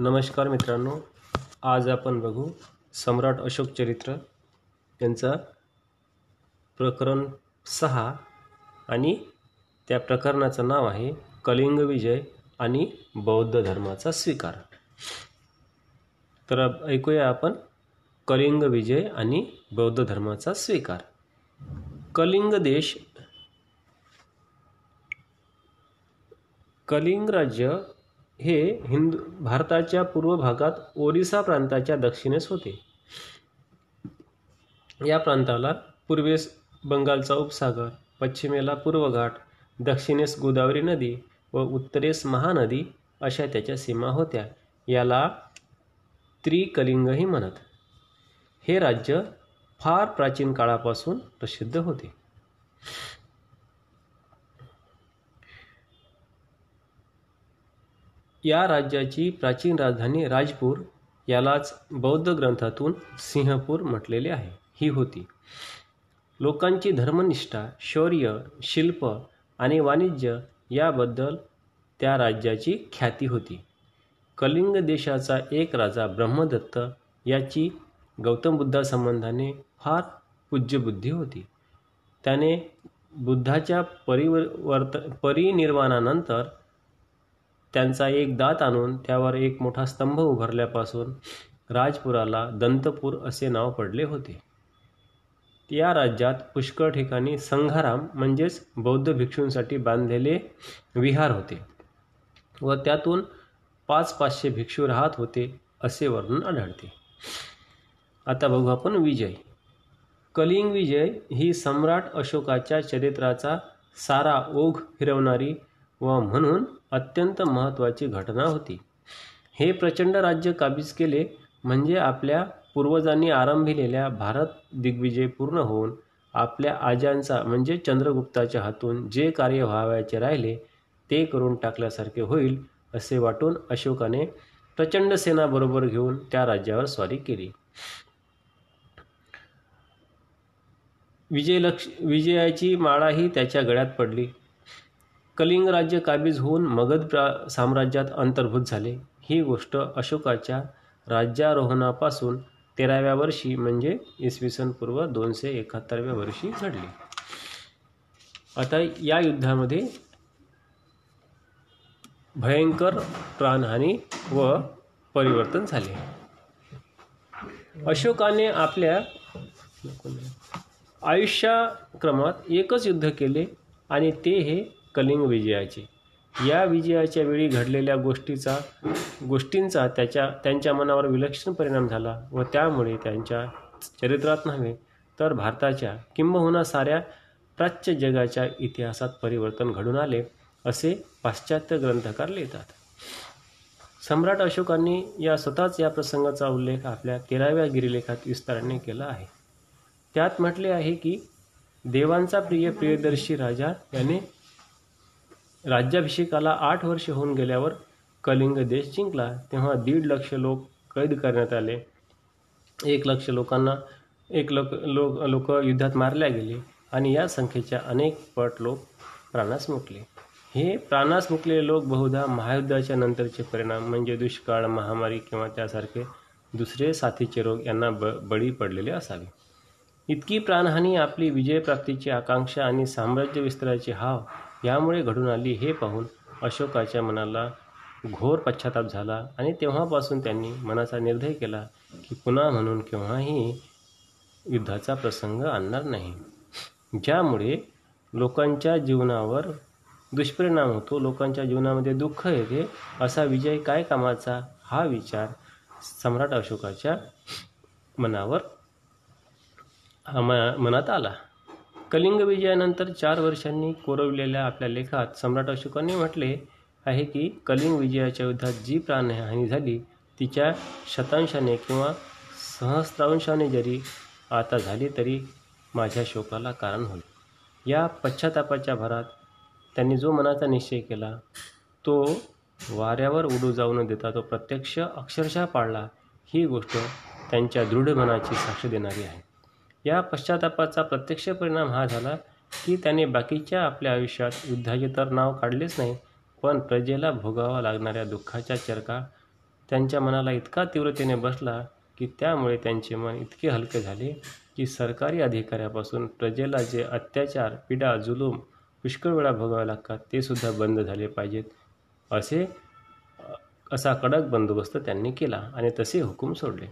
नमस्कार मित्रांनो आज आपण बघू सम्राट अशोक चरित्र यांचा प्रकरण सहा आणि त्या प्रकरणाचं नाव आहे कलिंग विजय आणि बौद्ध धर्माचा स्वीकार. तर ऐकूया आपण कलिंग विजय आणि बौद्ध धर्माचा स्वीकार. कलिंग देश कलिंग राज्य हे हिंदू भारताच्या पूर्व भागात ओरिसा प्रांताच्या दक्षिणेस होते. या प्रांताला पूर्वेस बंगालचा उपसागर पश्चिमेला पूर्व घाट दक्षिणेस गोदावरी नदी व उत्तरेस महानदी अशा त्याच्या सीमा होत्या. याला त्रिकलिंगही म्हणत. हे राज्य फार प्राचीन काळापासून प्रसिद्ध होते. या राज्याची प्राचीन राजधानी राजपूर यालाच बौद्ध ग्रंथातून सिंहपूर म्हटलेले आहे. ही होती. लोकांची धर्मनिष्ठा शौर्य शिल्प आणि वाणिज्य याबद्दल त्या राज्याची ख्याती होती. कलिंग देशाचा एक राजा ब्रह्मदत्त याची गौतम बुद्धासंबंधाने फार पूज्यबुद्धी होती. त्याने बुद्धाच्या परिवर्त परिनिर्वाणानंतर त्यांचा एक दात आणून त्यावर एक मोठा स्तंभ उभारल्यापासून राजपुराला दंतपूर असे नाव पडले होते. या राज्यात पुष्कळ ठिकाणी संघाराम म्हणजेच बौद्ध भिक्षूंसाठी बांधलेले विहार होते व त्यातून पाच पाचशे भिक्षू राहत होते असे वर्णन आढळते. आता बघू आपण विजय. कलिंग विजय ही सम्राट अशोकाच्या चरित्राचा सारा ओघ फिरवणारी व म्हणून अत्यंत महत्त्वाची घटना होती. हे प्रचंड राज्य काबीज केले म्हणजे आपल्या पूर्वजांनी आरंभिलेल्या भारत दिग्विजय पूर्ण होऊन आपल्या आजांचा म्हणजे चंद्रगुप्ताच्या हातून जे कार्य व्हावयाचे राहिले ते करून टाकल्यासारखे होईल असे वाटून अशोकाने प्रचंड सेना बरोबर घेऊन त्या राज्यावर स्वारी केली. विजयलक्ष विजयाची माळाही त्याच्या गळ्यात पडली. कलिंग राज्य काबीज होऊन मगध प्रा साम्राज्यात अंतर्भूत झाले. ही गोष्ट अशोकाच्या राज्यारोहणापासून तेराव्या वर्षी म्हणजे इसवी सन पूर्व दोनशे एकाहत्तरव्या वर्षी घडली. आता या युद्धामध्ये भयंकर प्राणहानी व परिवर्तन झाले. अशोकाने आपल्या आयुष्याक्रमात एकच युद्ध केले आणि ते हे कलिंग विजयाचे. या विजयाच्या वेळी घडलेल्या गोष्टीचा गोष्टींचा त्याच्या त्यांच्या मनावर विलक्षण परिणाम झाला व त्यामुळे त्यांच्या चरित्रात नव्हे तर भारताच्या किंबहुना साऱ्या प्राच्य जगाच्या इतिहासात परिवर्तन घडून आले असे पाश्चात्य ग्रंथकार लिहितात. सम्राट अशोकांनी या स्वतःच या प्रसंगाचा उल्लेख आपल्या तेराव्या गिरिलेखात विस्ताराने केला आहे. त्यात म्हटले आहे की देवांचा प्रिय प्रियदर्शी राजा याने राज्याभिषेकाला आठ वर्ष होऊन गेल्यावर कलिंग देश जिंकला तेव्हा दीड लक्ष लोक कैद करण्यात आले. एक लक्ष लोकांना एक लोक लोक लोक युद्धात मारल्या गेले आणि या संख्येच्या अनेक पट लोक प्राणास मुकले. हे प्राणास मुकलेले लोक बहुधा महायुद्धाच्या नंतरचे परिणाम म्हणजे दुष्काळ महामारी किंवा त्यासारखे दुसरे साथीचे रोग यांना ब बळी पडलेले असावे. इतकी प्राणहानी आपली विजयप्राप्तीची आकांक्षा आणि साम्राज्य विस्ताराची हाव यामुळे घडून आली हे पाहून अशोकाच्या मनाला घोर पश्चाताप झाला आणि तेव्हापासून त्यांनी मनाचा निर्णय केला की पुन्हा म्हणून केव्हाही युद्धाचा प्रसंग आणणार नाही. ज्यामुळे लोकांच्या जीवनावर दुष्परिणाम होतो लोकांच्या जीवनामध्ये दुःख येते असा विजय काय कामाचा? हा विचार सम्राट अशोकाच्या मनावर मनात आला. कलिंग विजयानंतर चार वर्षांनी कोरवलेल्या आपल्या लेखात सम्राट अशोकांनी म्हटले आहे की कलिंग विजयाच्या युद्धात जी प्राणहानी झाली तिच्या शतांशाने किंवा सहस्रांशाने जरी आता झाली तरी माझ्या शोकाला कारण होईल. या पश्चातापाच्या भरात त्यांनी जो मनाचा निश्चय केला तो वाऱ्यावर उडू जाऊ न देता तो प्रत्यक्ष अक्षरशः पाळला ही गोष्ट त्यांच्या दृढ मनाची साक्ष देणारी आहे. या पश्चातापाचा प्रत्यक्ष परिणाम हा झाला की त्याने बाकीच्या आपल्या आयुष्यात युद्धाचे तर नाव काढलेच नाही पण प्रजेला भोगावा लागणाऱ्या दुःखाच्या चरका त्यांच्या मनाला इतका तीव्रतेने बसला की त्यामुळे त्यांचे मन इतके हलके झाले की सरकारी अधिकाऱ्यापासून प्रजेला जे अत्याचार पीडा जुलूम पुष्कळ वेळा भोगावे लागतात ते सुद्धा बंद झाले पाहिजेत. असे असा कडक बंदोबस्त त्यांनी केला आणि तसे हुकूम सोडले.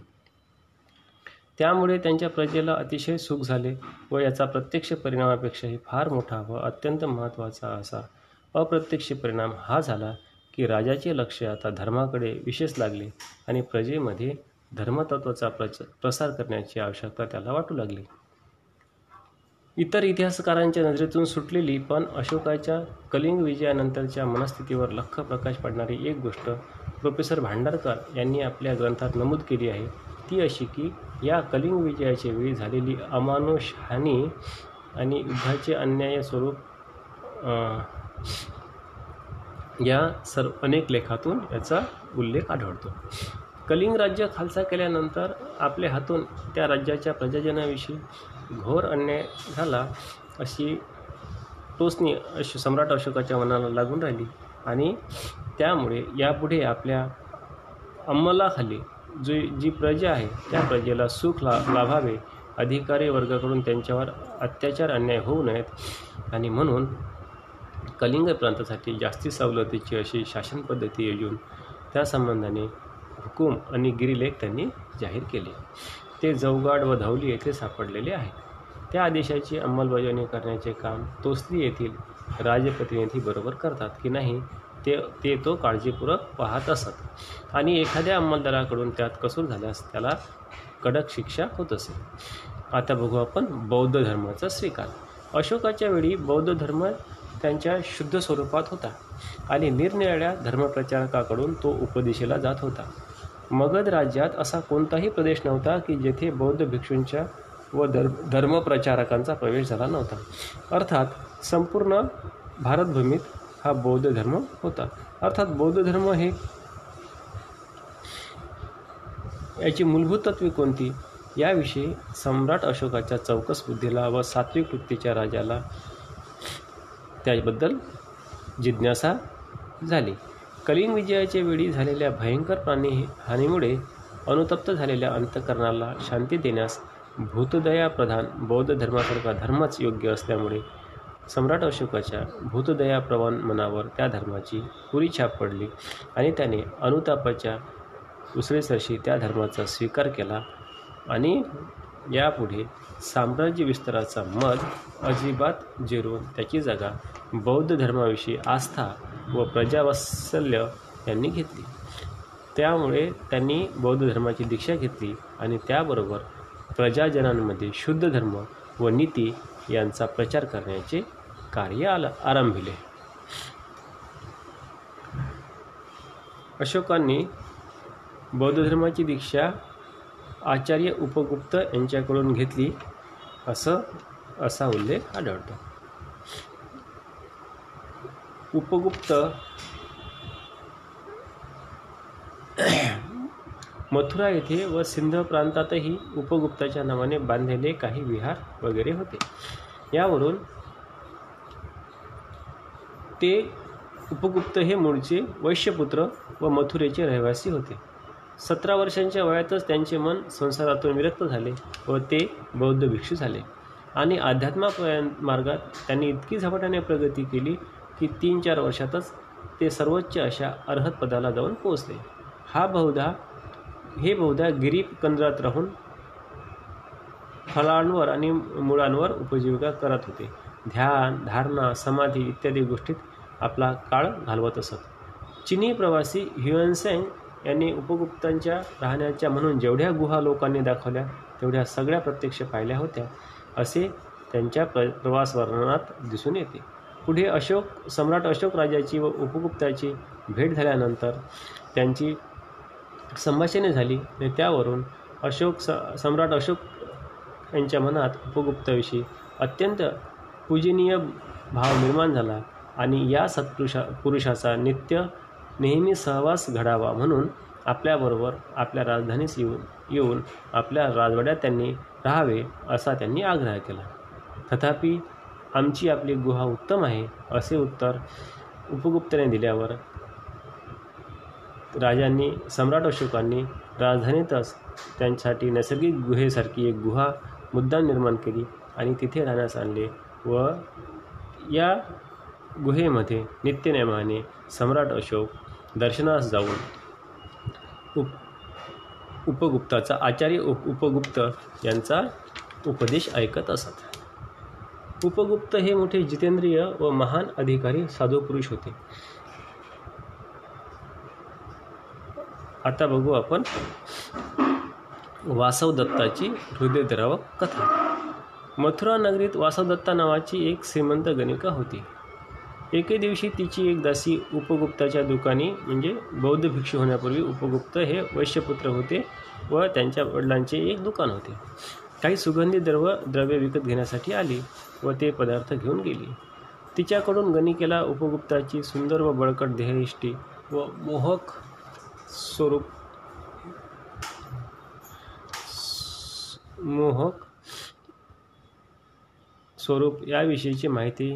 त्यामुळे त्यांच्या प्रजेला अतिशय सुख झाले व याचा प्रत्यक्ष परिणामापेक्षाही फार मोठा व अत्यंत महत्त्वाचा असा अप्रत्यक्ष परिणाम हा झाला की राजाचे लक्ष आता धर्माकडे विशेष लागले आणि प्रजेमध्ये धर्मतत्वाचा प्रच प्रसार करण्याची आवश्यकता त्याला वाटू लागली. इतर इतिहासकारांच्या नजरेतून सुटलेली पण अशोकाच्या कलिंग विजयानंतरच्या मनस्थितीवर लख प्रकाश पडणारी एक गोष्ट प्रोफेसर भांडारकर यांनी आपल्या ग्रंथात नमूद केली आहे. ती अशी की या कलिंग विजयाच्या वेळी झालेली अमानुष हानी आणि युद्धाचे अन्याय स्वरूप या सर्व अनेक लेखातून याचा उल्लेख आढळतो. कलिंग राज्य खालसा केल्यानंतर आपल्या हातून त्या राज्याच्या प्रजाजनाविषयी घोर अन्याय झाला अशी टोचणी अश सम्राट अशोकाच्या मनाला लागून राहिली आणि त्यामुळे यापुढे आपल्या अंमलाखाली जी जी प्रजा आहे त्या प्रजेला सुख ला लाभावे. अधिकारी वर्गाकडून त्यांच्यावर अत्याचार अन्याय होऊ नयेत. आणि म्हणून कलिंग प्रांतासाठी जास्ती सवलतीची अशी शासन पद्धती योजून त्या संबंधाने हुकूम आणि गिरिलेख त्यांनी जाहीर केले. ते जवगाड व धावली येथे सापडलेले आहेत. त्या आदेशाची अंमलबजावणी करण्याचे काम तोसली येथील राजप्रतिनिधी बरोबर करतात की नाही ते ते तो काळजीपूर्वक पाहत असत. आणि एखाद्या अंमलदाराकडून त्यात कसूर झाल्यास त्याला कडक शिक्षा होत असे. आता बघू आपण बौद्ध धर्माचा स्वीकार. अशोकाच्या वेळी बौद्ध धर्म त्यांच्या शुद्ध स्वरूपात होता आणि निरनिराळ्या धर्मप्रचारकाकडून तो उपदेशेला जात होता. मगध राज्यात असा कोणताही प्रदेश नव्हता की जेथे बौद्ध भिक्षूंच्या व धर्म धर्मप्रचारकांचा प्रवेश झाला नव्हता. अर्थात संपूर्ण भारतभूमीत हा बौद्ध धर्म होता. अर्थात बौद्ध धर्म हे याची मूलभूत तत्वे कोणती? याविषयी सम्राट अशोकाच्या चौकस बुद्धीला व सात्विक वृत्तीच्या राजाला त्याबद्दल जिज्ञासा झाली. कलिंग विजयाच्या वेळी झालेल्या भयंकर प्राणी हानीमुळे अनुतप्त झालेल्या अंतकरणाला शांती देण्यास भूतदया प्रधान बौद्ध धर्मासारखा धर्मच योग्य असल्यामुळे सम्राट अशोकाच्या भूतदयाप्रवान मनावर त्या धर्माची पुरी छाप पडली आणि त्याने अनुतापाच्या उसळीसरशी त्या धर्माचा स्वीकार केला. आणि यापुढे साम्राज्य विस्ताराचा मध अजिबात जिरून त्याची जागा बौद्ध धर्माविषयी आस्था व प्रजावात्सल्य यांनी घेतली. त्यामुळे त्यांनी बौद्ध धर्माची दीक्षा घेतली आणि त्याबरोबर प्रजाजनांमध्ये शुद्ध धर्म व नीती यांचा प्रचार करण्याचे कार्य आला आरंभिले. अशोकांनी बौद्ध धर्माची दीक्षा आचार्य उपगुप्त यांच्याकडून घेतली असं असा उल्लेख आढळतो. उपगुप्त मथुरा येथे व सिंध प्रांतातही उपगुप्ताच्या नावाने बांधलेले काही विहार वगैरे होते. यावरून ते उपगुप्त हे मूळचे वैश्यपुत्र व मथुरेचे रहिवासी होते. सतरा वर्षांच्या वयातच त्यांचे मन संसारातून विरक्त झाले व ते बौद्ध भिक्षू झाले. आणि अध्यात्मापर्यंत मार्गात त्यांनी इतकी झपाट्याने प्रगती केली की तीन चार वर्षातच ते सर्वोच्च अशा अर्हत पदाला जाऊन पोहोचले. हा बहुधा हे बहुधा गिरी कंदरात राहून फळांवर आणि मुळांवर उपजीविका करत होते. ध्यान धारणा समाधी इत्यादी गोष्टीत आपला काळ घालवत असत. चिनी प्रवासी ह्युएनसेंग यांनी उपगुप्तांच्या राहण्याच्या म्हणून जेवढ्या गुहा लोकांनी दाखवल्या तेवढ्या सगळ्या प्रत्यक्ष पाहिल्या होत्या असे त्यांच्या प्र प्रवास वर्णनात दिसून येते. पुढे अशोक सम्राट अशोक राजाची व उपगुप्ताची भेट झाल्यानंतर त्यांची संभाषणे झाली आणि त्यावरून अशोक स सम्राट अशोक यांच्या मनात उपगुप्ताविषयी अत्यंत पूजनीय भाव निर्माण झाला आणि या सत्पुरुषा पुरुषाचा नित्य नेहमी सहवास घडावा म्हणून आपल्याबरोबर आपल्या राजधानीस येऊन येऊन आपल्या राजवाड्यात त्यांनी राहावे असा त्यांनी आग्रह केला. तथापि आमची आपली गुहा उत्तम आहे असे उत्तर उपगुप्तने दिल्यावर राजांनी सम्राट अशोकांनी राजधानीतच त्यांच्यासाठी नैसर्गिक गुहेसारखी एक गुहा मुद्दाम निर्माण केली आणि तिथे राहण्यास आणले. व या गुहेमध्ये नित्यनेमाने सम्राट अशोक दर्शनास जाऊन उप उपगुप्ताचा आचार्य उप उपगुप्त यांचा उपदेश ऐकत असत. उपगुप्त हे मोठे जितेंद्रिय व महान अधिकारी साधू पुरुष होते. आता बघू आपण वासव दत्ताची हृदयद्रावक कथा. मथुरा नगरीत वासवदत्ता नावाची एक श्रीमंत गणिका होती. एके दिवशी तिची एक दासी उपगुप्ताच्या दुकानी म्हणजे बौद्ध भिक्षू होण्यापूर्वी उपगुप्त हे वैश्यपुत्र होते व त्यांच्या वडिलांचे एक दुकान होते. काही सुगंधी द्रव द्रव्य विकत घेण्यासाठी आली व ते पदार्थ घेऊन गेली. तिच्याकडून गणिकेला उपगुप्ताची सुंदर व बळकट देहयष्टी व मोहक स्वरूप मोहक स्वरूप याविषयीची माहिती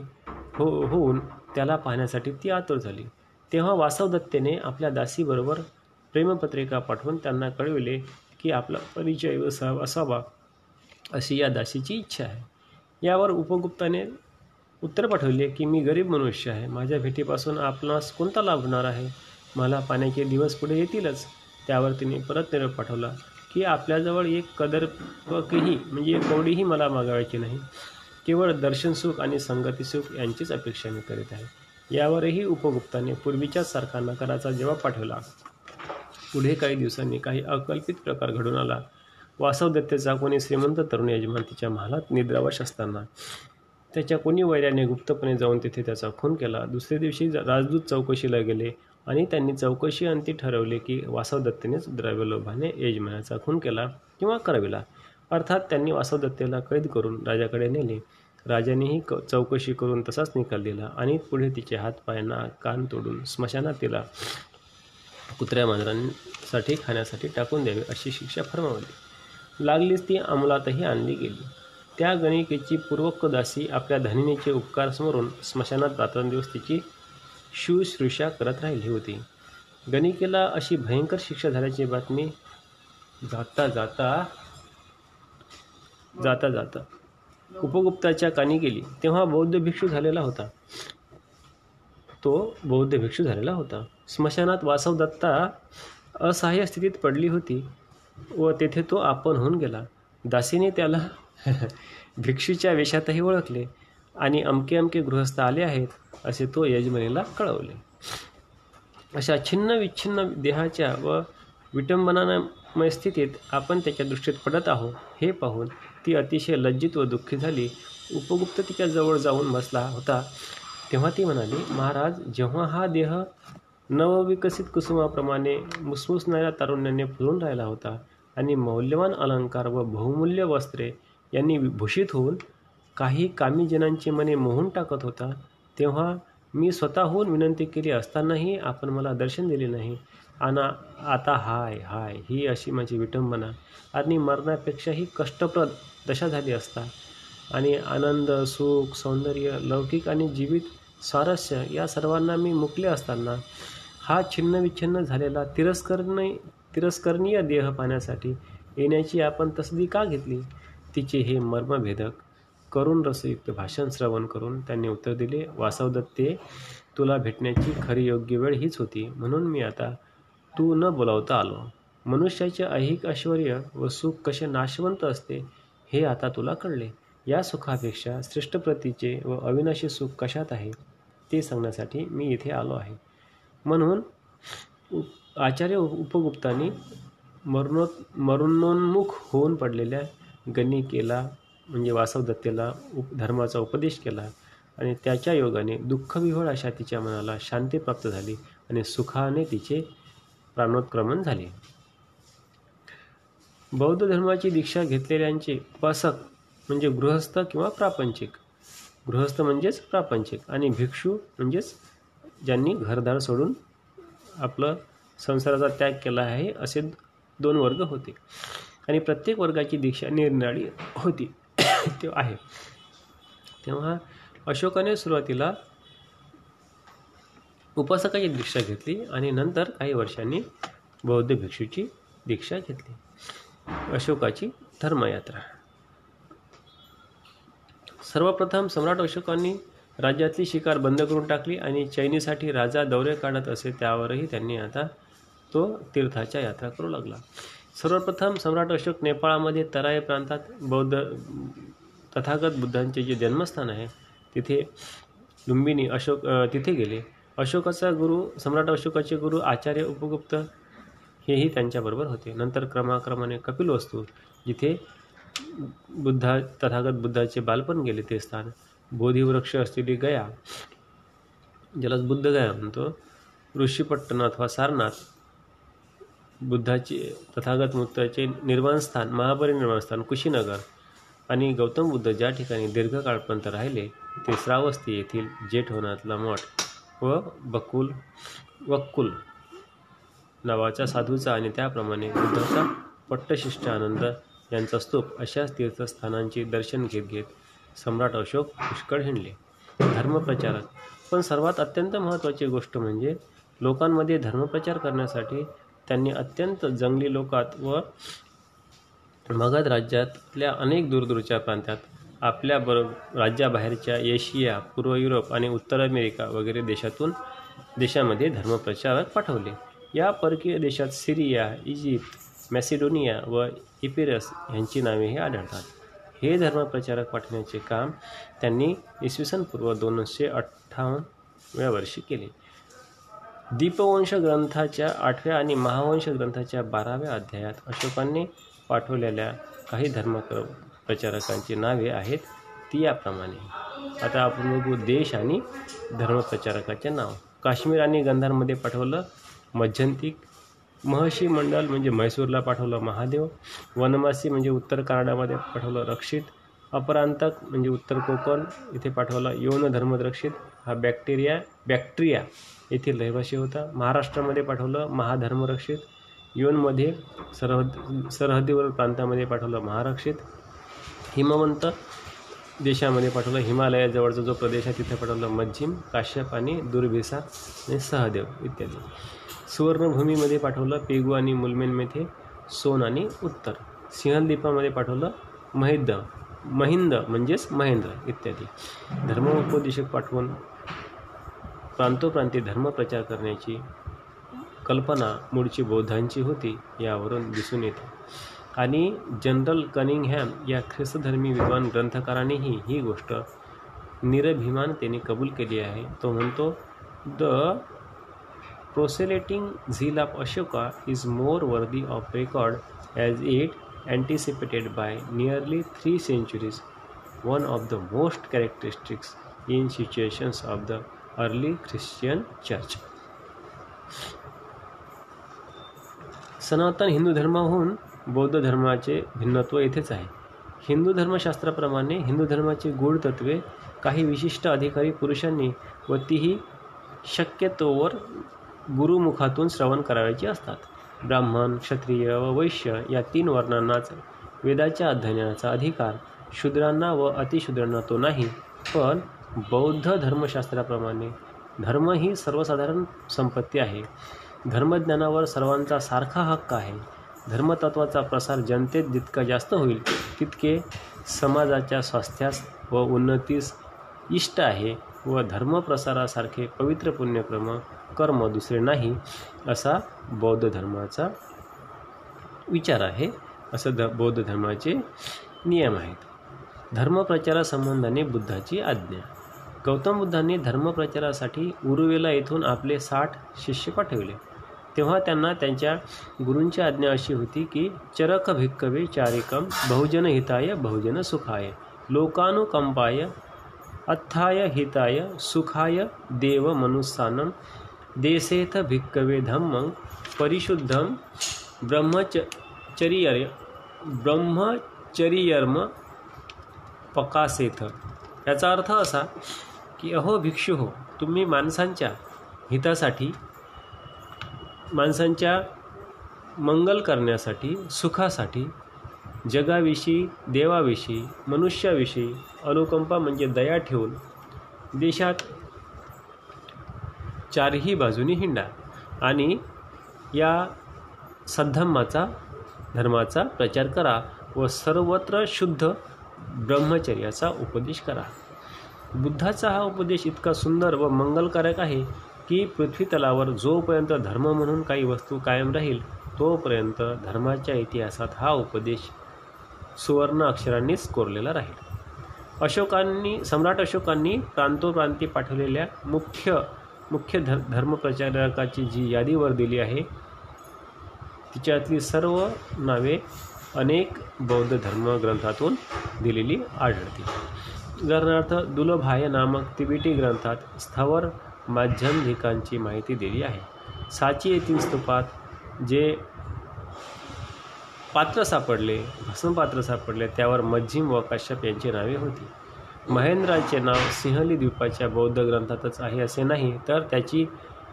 हो होऊन त्याला पाहण्यासाठी ती आतुर झाली. तेव्हा वासवदत्तेने आपल्या दासीबरोबर प्रेमपत्रिका पाठवून त्यांना कळविले की आपला परिचय असावा अशी या दासीची इच्छा आहे. यावर उपगुप्ताने उत्तर पाठवले की मी गरीब मनुष्य आहे. माझ्या भेटीपासून आपणास कोणता लाभ होणार आहे? मला पाण्याचे दिवस पुढे येतीलच. त्यावर तिने परत निरोप पाठवला की आपल्याजवळ एक कदर कही म्हणजे कवडीही मला मागावायची नाही. केवळ दर्शनसुख आणि संगतीसुख यांचीच अपेक्षा मी करीत आहे. यावरही उपगुप्ताने पूर्वीच्याच सारखा नकाराचा जवाब पाठवला पुढे काही दिवसांनी काही अकल्पित प्रकार घडून आला. वासवदत्तेचा कोणी श्रीमंत तरुण यजमान तिच्या महालात निद्रावश असताना त्याच्या कोणी वैराने गुप्तपणे जाऊन तिथे त्याचा खून केला. दुसऱ्या दिवशी राजदूत चौकशीला गेले आणि त्यांनी चौकशी अंती ठरवले की वासवदत्तेनेच द्रव्यलोभाने यजमानाचा खून केला किंवा करविला. अर्थात त्यांनी वासवदत्तेला कैद करून राजाकडे नेले. राजानेही क चौकशी करून तसाच निकाल दिला आणि पुढे तिचे हात पायांना कान तोडून स्मशानात तिला कुत्र्या मांजरांसाठी खाण्यासाठी टाकून द्यावी अशी शिक्षा फरमावली. लागलीच ती अंमलातही आणली गेली. त्या गणिकेची पूर्वक दासी आपल्या धनिनीचे उपकार स्मरून स्मशानात रात्रंदिवस तिची शुश्रूषा करत राहिली होती. गणिकेला अशी भयंकर शिक्षा झाल्याची बातमी जाता जाता जाता जाता. उपगुप्ताच्या कानी गेली. तेव्हा बौद्ध भिक्षू झालेला होता. तो बौद्ध भिक्षू झालेला होता. स्मशानात वासव दत्ता असहाय्य स्थितीत पडली होती व तेथे तो आपण होऊन गेला. दासीने त्याला भिक्षूच्या वेशातही ओळखले आणि अमके अमके गृहस्थ आले आहेत असे तो यजमानीला कळवले. अशा छिन्न विच्छिन्न देहाच्या व विटंबनामय स्थितीत आपण त्याच्या दृष्टीत पडत आहोत. हे पाहून ती अतिशय लज्जित व दुःखी झाली. उपगुप्त तिच्याजवळ जाऊन बसला होता. तेव्हा ती म्हणाली महाराज जेव्हा हा देह नवविकसित कुसुमाप्रमाणे मुसमुसणाऱ्या तारुण्याने फुलून राहिला होता आणि मौल्यवान अलंकार व बहुमूल्य वस्त्रे यांनी भूषित होऊन काही कामी जनांची मने मोहून टाकत होता तेव्हा मी स्वतःहून विनंती केली असतानाही आपण मला दर्शन दिले नाही. आणि आता हाय हाय ही अशी माझी विटंबना. आणि मरणापेक्षाही कष्टप्रद दशा झाली असता. आणि आनंद सुख सौंदर्य लौकिक आणि जीवित स्वारस्य या सर्वांना मी मुकले असताना हा छिन्नविच्छिन्न झालेला तिरस्करणी तिरस्करणीय देह पाहण्यासाठी येण्याची आपण तसदी का घेतली? तिचे हे मर्मभेदक करुण रसयुक्त भाषण श्रवण करून त्यांनी उत्तर दिले वासवदत्ते तुला भेटण्याची खरी योग्य वेळ हीच होती. म्हणून मी आता तू न बोलावता आलो. मनुष्याचे ऐहिक ऐश्वर्य व सुख कसे नाशवंत असते हे आता तुला कळले. या सुखापेक्षा श्रेष्ठ प्रतीचे व अविनाशी सुख कशात आहे ते सांगण्यासाठी मी इथे आलो आहे. म्हणून आचार्य उपगुप्तांनी मरणो मरणोन्मुख होऊन पडलेल्या गणिकेला म्हणजे वासवदत्तेला उप धर्माचा उपदेश केला आणि त्याच्या योगाने दुःखविहोळ अशा तिच्या मनाला शांती प्राप्त झाली आणि सुखाने तिचे प्राणोत्क्रमण झाले. बौद्ध धर्माची दीक्षा घेतलेल्यांचे उपासक म्हणजे गृहस्थ किंवा प्रापंचिक. गृहस्थ म्हणजेच प्रापंचिक आणि भिक्षू म्हणजेच ज्यांनी घरदार सोडून आपलं संसाराचा त्याग केला आहे असे दोन वर्ग होते. आणि प्रत्येक वर्गाची दीक्षा निरनिराळी होती. ते आहे. तेव्हा अशोकाने सुरुवातीला उपासकाची दीक्षा घेतली आणि नंतर काही वर्षांनी बौद्ध भिक्षूची दीक्षा घेतली. अशोकाची धर्मयात्रा. सर्वप्रथम सम्राट अशोकांनी राज्यातली शिकार बंद करून टाकली आणि चैनीसाठी राजा दौरे काढत असे त्यावरही त्यांनी आता तो तीर्थाच्या यात्रा करू लागला. सर्वप्रथम सम्राट अशोक नेपाळामध्ये तराई प्रांतात बौद्ध तथागत बुद्धांचे जे जन्मस्थान आहे तिथे लुंबिनी अशोक तिथे गेले. अशोकाचा गुरु सम्राट अशोकाचे गुरु आचार्य उपगुप्त हेही त्यांच्याबरोबर होते. नंतर क्रमाक्रमाने कपिल वस्तू जिथे बुद्धा तथागत बुद्धाचे बालपण गेले ते स्थान बोधिवृक्ष असलेली गया ज्याला बुद्ध गया म्हणतो ऋषीपट्टण अथवा सारनाथ बुद्धाचे तथागत मुक्ताचे निर्माणस्थान महापरिनिर्वाणस्थान कुशीनगर आणि गौतम बुद्ध ज्या ठिकाणी दीर्घकाळपर्यंत राहिले ते श्रावस्ती येथील जेठवनातला मठ. व बकुल वक्कुल नावाच्या साधूचा आणि त्याप्रमाणे बुद्धाचा पट्टशिष्ट आनंद यांचा स्तूप अशाच तीर्थस्थानांचे दर्शन घेत घेत सम्राट अशोक पुष्कळ हिंडले. धर्मप्रचारक पण सर्वात अत्यंत महत्त्वाची गोष्ट म्हणजे लोकांमध्ये धर्मप्रचार करण्यासाठी त्यांनी अत्यंत जंगली लोकात व मगध राज्यातल्या अनेक दूरदूरच्या प्रांतात आपल्या बरोबर राज्याबाहेरच्या एशिया पूर्व युरोप आणि उत्तर अमेरिका वगैरे देशातून देशामध्ये धर्मप्रचारक पाठवले. या परकीय देशात सिरिया इजिप्त मॅसिडोनिया व इपिरस यांची नावेही आढळतात. हे धर्मप्रचारक पाठवण्याचे काम त्यांनी इसवी सन पूर्व दोनशे अठ्ठावन्नव्या वर्षी केले. दीपवंश ग्रंथाच्या आठव्या आणि महावंश ग्रंथाच्या बाराव्या अध्यायात अशोकांनी पाठवलेल्या काही धर्म प्रचारकांची नावे आहेत ती याप्रमाणे. आता आपण बघू देश आणि धर्मप्रचारकाचे नाव. काश्मीर आणि गंधारमध्ये पाठवलं मध्यंतिक महर्षी मंडल म्हणजे म्हैसूरला पाठवलं महादेव. वनवासी म्हणजे उत्तर कानडामध्ये पाठवलं रक्षित. अपरांतक म्हणजे उत्तर कोकण इथे पाठवलं यौन धर्मरक्षित. हा बॅक्टेरिया बॅक्टेरिया येथील रहिवासी होता. महाराष्ट्रामध्ये पाठवलं महाधर्मरक्षित. योनमध्ये सरहद सरहद्दीवर प्रांतामध्ये पाठवलं महारक्षित. हिमवंत देशामध्ये पाठवलं. हिमालयाजवळचा जो प्रदेश आहे तिथे पाठवलं मज्जिम काश्यप आणि दुर्भिसा आणि सहदेव इत्यादी. सुवर्णभूमीमध्ये पाठवलं पेगू आणि मुलमेनमध्ये सोन आणि उत्तर. सिंहलदीपामध्ये पाठवलं महिद महिंद म्हणजेच महेंद्र इत्यादी. धर्मोपदेशक पाठवून प्रांतोप्रांती धर्मप्रचार करण्याची कल्पना मूळची बौद्धांची होती यावरून दिसून येते. आणि जनरल कनिंगहॅम या ख्रिस्तधर्मी विद्वान ग्रंथकारानेही ही गोष्ट निरभिमानतेने कबूल केली आहे. तो म्हणतो, द प्रोसेलेटिंग झील of Ashoka is more worthy of record as it anticipated by nearly three centuries, one of the most characteristics in situations of the early Christian church. सनातन हिंदू धर्माहून बौद्ध धर्माचे भिन्नत्व येथेच आहे. हिंदू धर्मशास्त्राप्रमाणे हिंदू धर्माची गूढ तत्वे काही विशिष्ट अधिकारी पुरुषांनी व तीही शक्यतोवर गुरुमुखातून श्रवण करावयाची असतात. ब्राह्मण क्षत्रिय व वैश्य या तीन वर्णांनाच वेदाच्या अध्ययनाचा अधिकार शूद्रांना व अतिशूद्रांना तो नाही. पण बौद्ध धर्मशास्त्राप्रमाणे धर्म ही सर्वसाधारण संपत्ती आहे. धर्मज्ञानावर सर्वांचा सारखा हक्क आहे. धर्मतत्वाचा प्रसार जनतेत जितका जास्त होईल तितके समाजाच्या स्वास्थ्यास व उन्नतीस इष्ट आहे व धर्मप्रसारासारखे पवित्र पुण्यक्रम कर्म दुसरे नाही असा बौद्ध धर्माचा विचार आहे. असं ध बौद्ध धर्माचे नियम आहेत. धर्मप्रचारासंबंधाने बुद्धाची आज्ञा. गौतम बुद्धांनी धर्मप्रचारासाठी उरुवेला येथून आपले साठ शिष्य पाठविले तेव्हा त्यांना त्यांच्या गुरूंची आज्ञा अशी होती की चरक भिक्कवे चारिकम बहुजन हिताय बहुजन सुखाय। लोकानुकंपाय अथाय हिताय सुखाय देव मनुस्सानम देसेथ भिक्कवे धम्म परिशुद्धम ब्रह्मचर्य ब्रह्मचर्यर्म पकासेथ याचा अर्थ असा की अहो भिक्षू हो तुम्ही माणसांच्या हितासाठी माणसांच्या मंगल करण्यासाठी सुखासाठी जगाविषयी देवाविषयी मनुष्याविषयी अनुकंपा म्हणजे दया ठेवून देशात चारही बाजूनी हिंडा आणि या सद्धम्माचा धर्माचा प्रचार करा व सर्वत्र शुद्ध ब्रह्मचर्याचा उपदेश करा. बुद्धाचा हा उपदेश इतका सुंदर व मंगलकारक आहे की पृथ्वीतलावर जोपर्यंत धर्म म्हणून काही वस्तू कायम राहील तोपर्यंत धर्माच्या इतिहासात हा उपदेश सुवर्ण अक्षरांनीच कोरलेला राहील. अशोकांनी सम्राट अशोकांनी प्रांतोप्रांती पाठवलेल्या मुख्य मुख्य धर धर्मप्रचारकाची जी यादीवर दिली आहे तिच्यातली सर्व नावे अनेक बौद्ध धर्मग्रंथातून दिलेली आढळते उदाहरणार्थ दुलभाय नामक तिबेटी ग्रंथात स्थावर माध्यमधिकांची माहिती दिली आहे. साची येथील स्तूपात जे पात्र सापडले भस्मपात्र सापडले त्यावर मज्जिम व काश्यप यांची नावे होती. महेंद्राचे नाव सिंहली द्वीपाच्या बौद्ध ग्रंथातच आहे असे नाही तर त्याची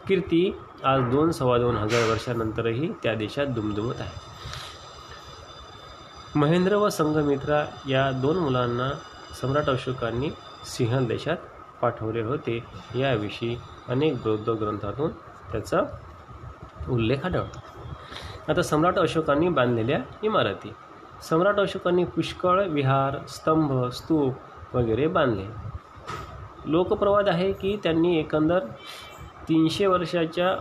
कीर्ती आज दोन सव्वा दोन हजार वर्षानंतरही त्या देशात दुमदुमत आहे. महेंद्र व संघमित्रा या दोन मुलांना सम्राट अशोकांनी सिंहल देशात पाठवले होते याविषयी अनेक बौद्ध ग्रंथातून त्याचा उल्लेख आढळतो. आता सम्राट अशोकांनी बांधलेल्या इमारती. सम्राट अशोकांनी पुष्कळ विहार स्तंभ स्तूप वगैरे बांधले. लोकप्रवाद आहे की त्यांनी एकंदर तीनशे वर्षाच्या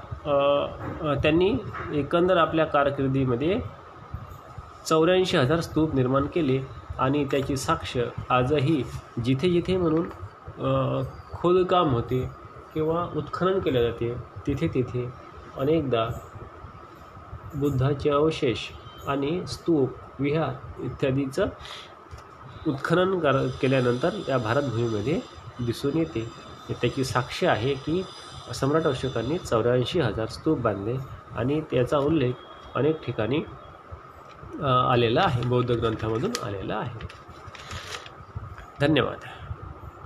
त्यांनी एकंदर आपल्या कारकिर्दीमध्ये चौऱ्याऐंशी हजार स्तूप निर्माण केले आणि त्याची साक्ष आजही जिथे जिथे म्हणून खोदकाम होते किंवा उत्खनन केले जाते. तिथे तिथे अनेकदा बुद्धाचे अवशेष आणि स्तूप विहार इत्यादीचं उत्खनन कर केल्यानंतर या भारतभूमीमध्ये दिसून येते. त्याची साक्ष आहे की सम्राट अशोकांनी चौऱ्याऐंशी हजार स्तूप बांधले आणि त्याचा उल्लेख अनेक ठिकाणी आलेला आहे. बौद्ध ग्रंथामधून आलेला आहे. धन्यवाद.